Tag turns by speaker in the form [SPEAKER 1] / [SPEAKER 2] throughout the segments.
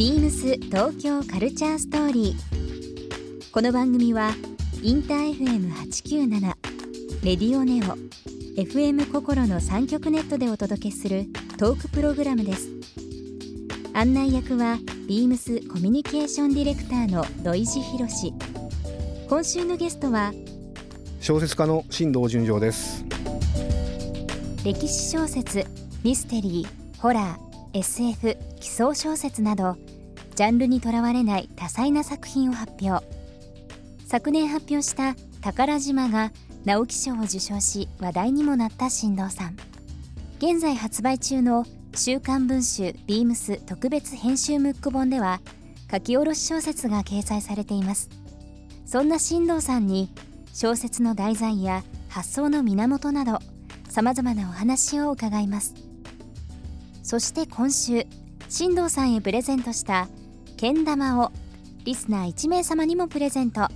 [SPEAKER 1] ビームス東京カルチャーストーリー。この番組はインター FM897 レディオネオ FM 心の三極ネットでお届けするトークプログラムです。案内役はビームスコミュニケーションディレクターの土井博志。今週のゲストは
[SPEAKER 2] 小説家の新藤純情です
[SPEAKER 1] 歴史小説ミステリーホラー SF 奇想小説などジャンルにとらわれない多彩な作品を発表。昨年発表した「宝島」が直木賞を受賞し話題にもなった新藤さん。現在発売中の「週刊文春ビームス特別編集ムック本」では書き下ろし小説が掲載されています。そんな新藤さんに小説の題材や発想の源などさまざまなお話を伺います。そして今週新藤さんへプレゼントしたけん玉をリスナー1名様にもプレゼント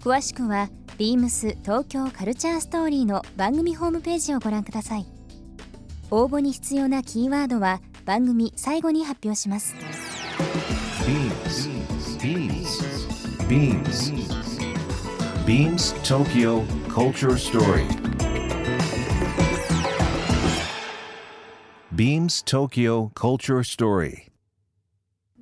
[SPEAKER 1] 詳しくは beams 東京カルチャーストーリーの番組ホームページをご覧ください応募に必要なキーワードは番組最後に発表します
[SPEAKER 3] Beams. Beams. Beams Tokyo Culture Story. Beams Tokyo Culture Story.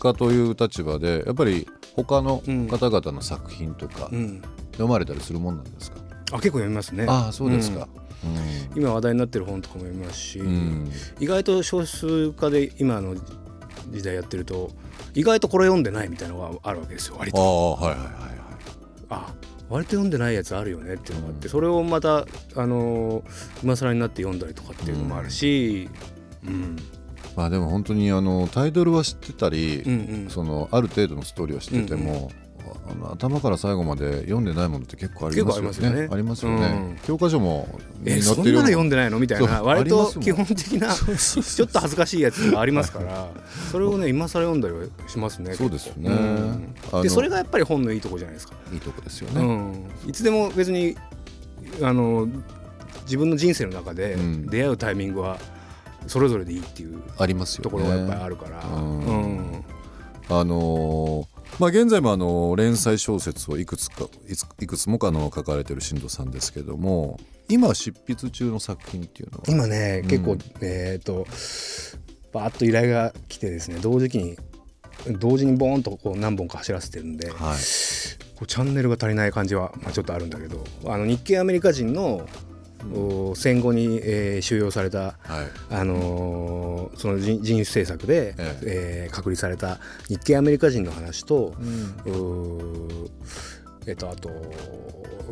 [SPEAKER 4] 家という立場でやっぱり他の方々の作品とか
[SPEAKER 2] うん。
[SPEAKER 4] 読まれたりするもんなんですか、
[SPEAKER 2] あ結構読みますね。
[SPEAKER 4] ああそうですか、
[SPEAKER 2] 今話題になってる本とかも読みますし、
[SPEAKER 4] うん。うん
[SPEAKER 2] 意外と小説家で今の時代やってると意外とこれ読んでないみたいなのがあるわけですよ割
[SPEAKER 4] あ
[SPEAKER 2] と。
[SPEAKER 4] あはいはいはいはい。
[SPEAKER 2] あ割と読んでないやつあるよねっていうのがあって、それをまたあのー今更になって読んだりとかっていうのもあるし、うん
[SPEAKER 4] まあでも本当にあのタイトルは知ってたり、
[SPEAKER 2] うんうん。
[SPEAKER 4] そのある程度のストーリーは知ってても、あの頭から最後まで読んでないものって結構ありますよね。
[SPEAKER 2] ありますよね。
[SPEAKER 4] よね。
[SPEAKER 2] うん。
[SPEAKER 4] 教科書も載ってる
[SPEAKER 2] そんなの読んでないのみたいな。割と基本的な ちょっと恥ずかしいやつがありますからそれをね今更読んだりはしますね
[SPEAKER 4] そうですよね。
[SPEAKER 2] うんでそれがやっぱり本のいいとこじゃないですか、
[SPEAKER 4] いいとこですよね、
[SPEAKER 2] うん、いつでも別にあの自分の人生の中で
[SPEAKER 4] うん。
[SPEAKER 2] 出会うタイミングはそれぞれでいいっていう
[SPEAKER 4] ありますよね。
[SPEAKER 2] ところがやっぱりあるから、
[SPEAKER 4] うん。
[SPEAKER 2] うん
[SPEAKER 4] あのーまあ、現在もあの連載小説をいくつかいついくつもかの書かれてる新藤さんですけども今執筆中の作品っていうのは？
[SPEAKER 2] 今ね
[SPEAKER 4] うん。
[SPEAKER 2] 結構、えっ、とバーッと依頼が来てですね同時期に同時にボーンとこう何本か走らせてるんで、
[SPEAKER 4] はい。
[SPEAKER 2] こうチャンネルが足りない感じは、まあ、ちょっとあるんだけどあの日系アメリカ人の、お戦後に、えー収容された、
[SPEAKER 4] はい。
[SPEAKER 2] あのーその人人種政策で、
[SPEAKER 4] え
[SPEAKER 2] え。ー隔離された日系アメリカ人の話と、
[SPEAKER 4] うん。
[SPEAKER 2] えっとあと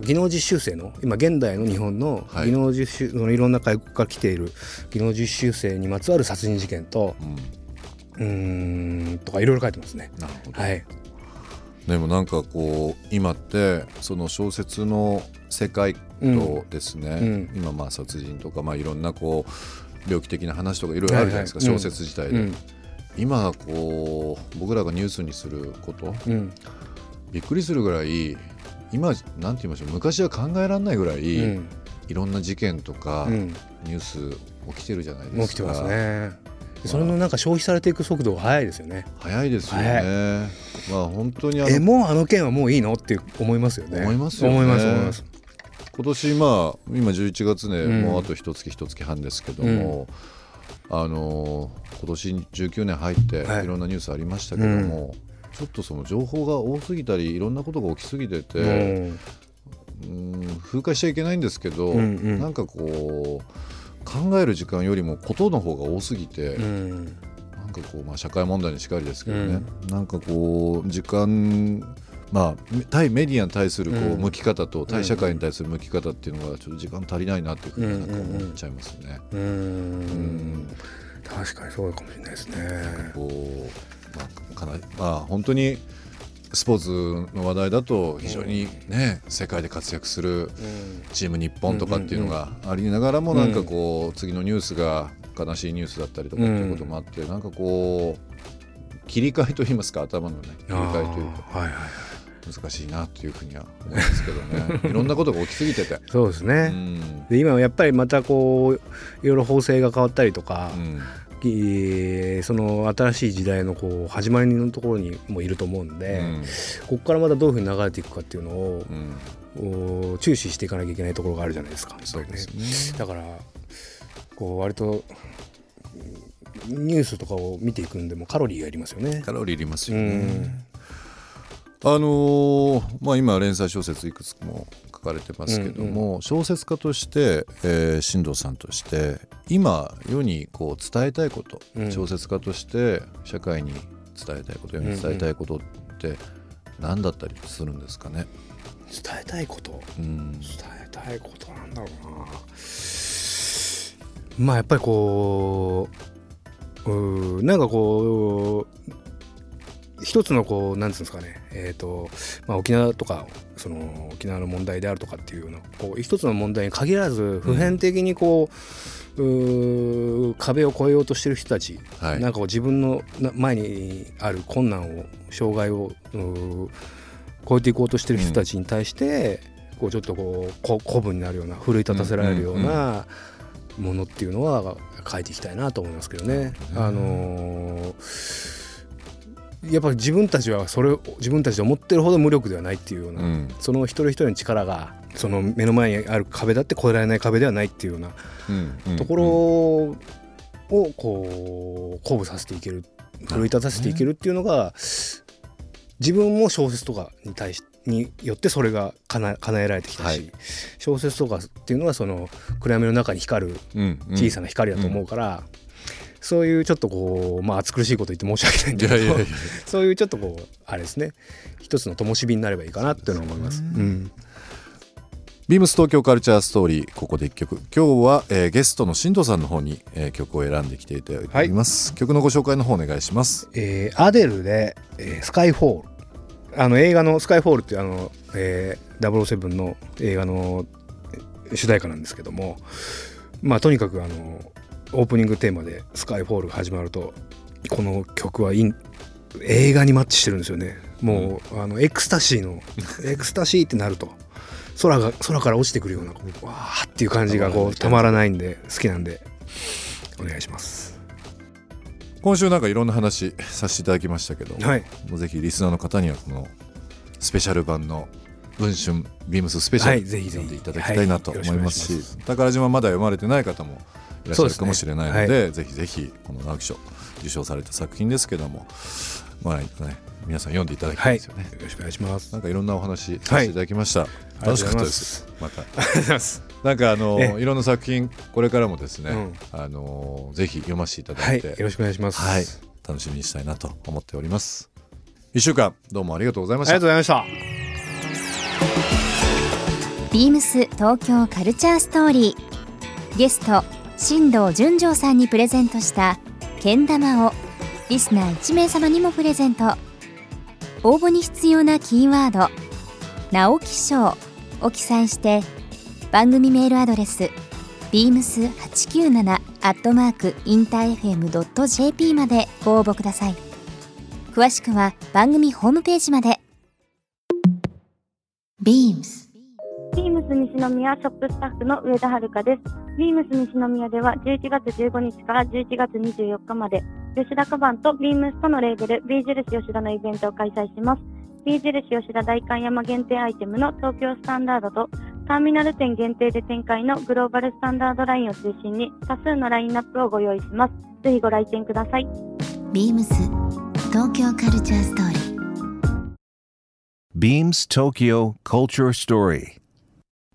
[SPEAKER 2] 技能実習生の今現代の日本の
[SPEAKER 4] はい。
[SPEAKER 2] 技能実習、そのいろんな外国から来ている技能実習生にまつわる殺人事件と
[SPEAKER 4] うん。
[SPEAKER 2] うーんとかいろいろ書いてますね。
[SPEAKER 4] なるほど、
[SPEAKER 2] はい、
[SPEAKER 4] でもなんかこう今ってその小説の世界とですね、
[SPEAKER 2] うん
[SPEAKER 4] 今まあ殺人とかまあいろんなこう猟奇的な話とかいろいろあるじゃないですか、小説自体で、
[SPEAKER 2] うん
[SPEAKER 4] 今こう僕らがニュースにすること
[SPEAKER 2] うん
[SPEAKER 4] びっくりするぐらい今なんて言いましょう昔は考えられないぐらい、
[SPEAKER 2] うん
[SPEAKER 4] いろんな事件とか、
[SPEAKER 2] うん
[SPEAKER 4] ニュース起きてるじゃないですか
[SPEAKER 2] もう来てますね。でそれのなんか消費されていく速度が速いですよね。
[SPEAKER 4] 早いですよね、まあ本当にあの
[SPEAKER 2] えもうあの件はもういいのって思いますよね。
[SPEAKER 4] 思いますよね
[SPEAKER 2] 思います思います。
[SPEAKER 4] 今年まあ今11月ね、
[SPEAKER 2] うん。
[SPEAKER 4] もうあと一月一月半ですけども、あの今年19年入って
[SPEAKER 2] はい。
[SPEAKER 4] いろんなニュースありましたけども、ちょっとその情報が多すぎたりいろんなことが起きすぎてて、
[SPEAKER 2] うん。
[SPEAKER 4] うん風化しちゃいけないんですけど、
[SPEAKER 2] うんうん。
[SPEAKER 4] なんかこう考える時間よりもことの方が多すぎて、
[SPEAKER 2] うん。
[SPEAKER 4] なんかこう、まあ、社会問題にしかりですけどね、なんかこう時間まあ対メディアに対するこう
[SPEAKER 2] うん。
[SPEAKER 4] 向き方と対社会に対する向き方っていうのがちょっと時間足りないなっていうふうになんか思っちゃいますね。
[SPEAKER 2] う
[SPEAKER 4] うんん。
[SPEAKER 2] 確かにそうかもしれないですね。
[SPEAKER 4] こうかなまあ本当にスポーツの話題だと非常にね、世界で活躍するチーム日本とかっていうのがありながらもなんかこう次のニュースが悲しいニュースだったりとかっていうこともあってなんかこう切り替えといいますか頭のね切り替えというか。
[SPEAKER 2] はいはい
[SPEAKER 4] 難しいなというふうには思うんですけどね いろんなことが起きすぎてて。
[SPEAKER 2] そうです
[SPEAKER 4] う
[SPEAKER 2] ね、
[SPEAKER 4] ん
[SPEAKER 2] で今はやっぱりまたこういろいろ法制が変わったりとか、
[SPEAKER 4] うん
[SPEAKER 2] えーその新しい時代のこう始まりのところにもいると思うんで、
[SPEAKER 4] うん
[SPEAKER 2] ここからまたどういうふうに流れていくかっていうのを
[SPEAKER 4] うん
[SPEAKER 2] お注視していかなきゃいけないところがあるじゃないですか。
[SPEAKER 4] そうですね
[SPEAKER 2] だからこう割とニュースとかを見ていくんでもカロリーがいりますよね。
[SPEAKER 4] カロリーいります
[SPEAKER 2] う
[SPEAKER 4] よね。
[SPEAKER 2] ん
[SPEAKER 4] あのーまあ、今連載小説いくつも書かれてますけども、小説家として、えー進藤さんとして今世にこう伝えたいこと、
[SPEAKER 2] うん。
[SPEAKER 4] 小説家として社会に伝えたいこと世に伝えたいことって何だったりするんですかね？
[SPEAKER 2] 伝えたいこと？
[SPEAKER 4] うん。
[SPEAKER 2] 伝えたいことなんだろうな。まあやっぱりこううーなんかこう一つのこうなんつうんですかね。えっ、と、まあ、沖縄とかその沖縄の問題であるとかっていうようなこう一つの問題に限らず普遍的にこう,、うー壁を越えようとしてる人たち、
[SPEAKER 4] はい。
[SPEAKER 2] なんか自分のな前にある困難を障害をうー超えていこうとしてる人たちに対して、こうちょっとこうこ鼓舞になるような奮い立たせられるようなものっていうのは書いていきたいなと思いますけどね。あのーやっぱり自分たちはそれを自分たちで思ってるほど無力ではないっていうような、
[SPEAKER 4] うん。
[SPEAKER 2] その一人一人の力がその目の前にある壁だって越えられない壁ではないっていうようなところをこう鼓舞させていける奮い立たせていけるっていうのが自分も小説とかに対しによってそれが叶え叶えられてきたし、
[SPEAKER 4] はい。
[SPEAKER 2] 小説とかっていうのはその暗闇の中に光る小さな光だと思うから、そういうちょっとこうまあ暑苦しいこと言って申し訳ないんだけどそういうちょっとこうあれですね一つの灯火になればいいかなっていうのは思います。うん。
[SPEAKER 4] ビームス東京カルチャーストーリーここで一曲。今日は、えーゲストの新藤さんの方に、えー曲を選んできていただいております、曲のご紹介の方お願いします。
[SPEAKER 2] えーアデルで、えースカイフォール。あの映画の「スカイフォール」っていうあの、えー、007の映画のえー主題歌なんですけども。まあとにかくあのオープニングテーマで「 Skyfall」が始まるとこの曲は映画にマッチしてるんですよね。もう、あのエクスタシーのエクスタシーってなると空が空から落ちてくるようなわーっていう感じがこうたまらないんで好きなんでお願いします。
[SPEAKER 4] 今週なんかいろんな話させていただきましたけど、
[SPEAKER 2] はい。
[SPEAKER 4] もうぜひリスナーの方にはこのスペシャル版の文春ビームススペシャル、
[SPEAKER 2] はいぜひぜひ。
[SPEAKER 4] 読んでいただきたいなと思います
[SPEAKER 2] し
[SPEAKER 4] 宝島まだ読まれてない方もいらっしゃるかもしれないので
[SPEAKER 2] そうです
[SPEAKER 4] ぜひぜひこの直木賞受賞された作品ですけどもまあね皆さん読んでいただきた
[SPEAKER 2] はいいよ
[SPEAKER 4] ですよね、
[SPEAKER 2] ろしくお願いします。
[SPEAKER 4] なんかいろんなお話させていただきました、楽しかったです。また。
[SPEAKER 2] ありがとうございます。
[SPEAKER 4] なんかあの
[SPEAKER 2] ええ。
[SPEAKER 4] いろんな作品これからもですね、
[SPEAKER 2] うん。
[SPEAKER 4] あのぜひ読ませていただ
[SPEAKER 2] はい。い、
[SPEAKER 4] て、
[SPEAKER 2] よろしくお願いします。
[SPEAKER 4] はい、楽しみにしたいなと思っております。一週間どうもありがとうございまし
[SPEAKER 2] ありが
[SPEAKER 4] た
[SPEAKER 2] とう。ございました。
[SPEAKER 1] ビームス東京カルチャーストーリー。ゲスト新藤純情さんにプレゼントしたけん玉をリスナー1名様にもプレゼント。応募に必要なキーワード「直木賞」を記載して番組メールアドレス beams897 アットマークインター FM.jp までご応募ください。詳しくは番組ホームページまで。
[SPEAKER 5] BEAMS
[SPEAKER 6] ビームス西宮ショップスタッフの上田遥です。ビームス西宮では11月15日から11月24日まで、吉田カバンとビームスとのレーベル、ビー印吉田のイベントを開催します。ビー印吉田代官山限定アイテムの東京スタンダードと、ターミナル店限定で展開のグローバルスタンダードラインを中心に多数のラインナップをご用意します。ぜひご来店ください。
[SPEAKER 5] BEAMS 東京カルチャーストーリー
[SPEAKER 3] Beams Tokyo Culture Story.